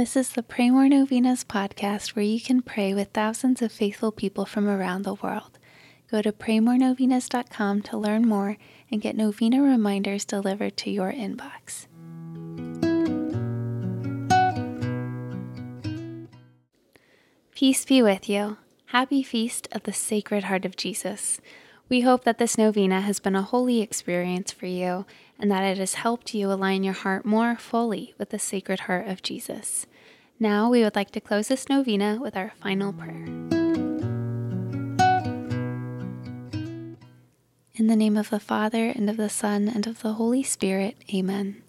This is the Pray More Novenas podcast where you can pray with thousands of faithful people from around the world. Go to praymorenovenas.com to learn more and get novena reminders delivered to your inbox. Peace be with you. Happy Feast of the Sacred Heart of Jesus. We hope that this novena has been a holy experience for you and that it has helped you align your heart more fully with the Sacred Heart of Jesus. Now we would like to close this novena with our final prayer. In the name of the Father, and of the Son, and of the Holy Spirit, Amen.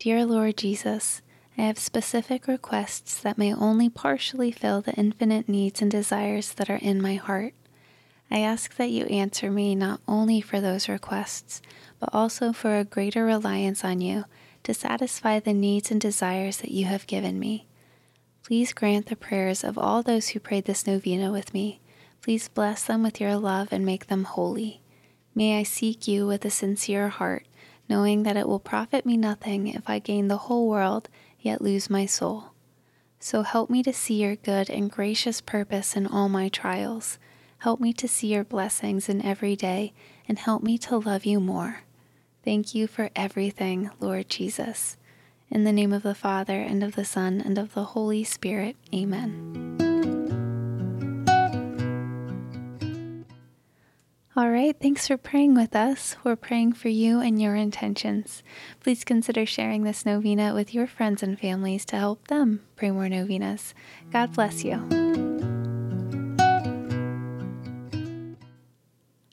Dear Lord Jesus, I have specific requests that may only partially fill the infinite needs and desires that are in my heart. I ask that you answer me not only for those requests, but also for a greater reliance on you to satisfy the needs and desires that you have given me. Please grant the prayers of all those who prayed this novena with me. Please bless them with your love and make them holy. May I seek you with a sincere heart, knowing that it will profit me nothing if I gain the whole world yet lose my soul. So help me to see your good and gracious purpose in all my trials. Help me to see your blessings in every day, and help me to love you more. Thank you for everything, Lord Jesus. In the name of the Father, and of the Son, and of the Holy Spirit. Amen. All right, thanks for praying with us. We're praying for you and your intentions. Please consider sharing this novena with your friends and families to help them pray more novenas. God bless you.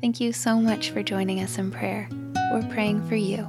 Thank you so much for joining us in prayer. We're praying for you.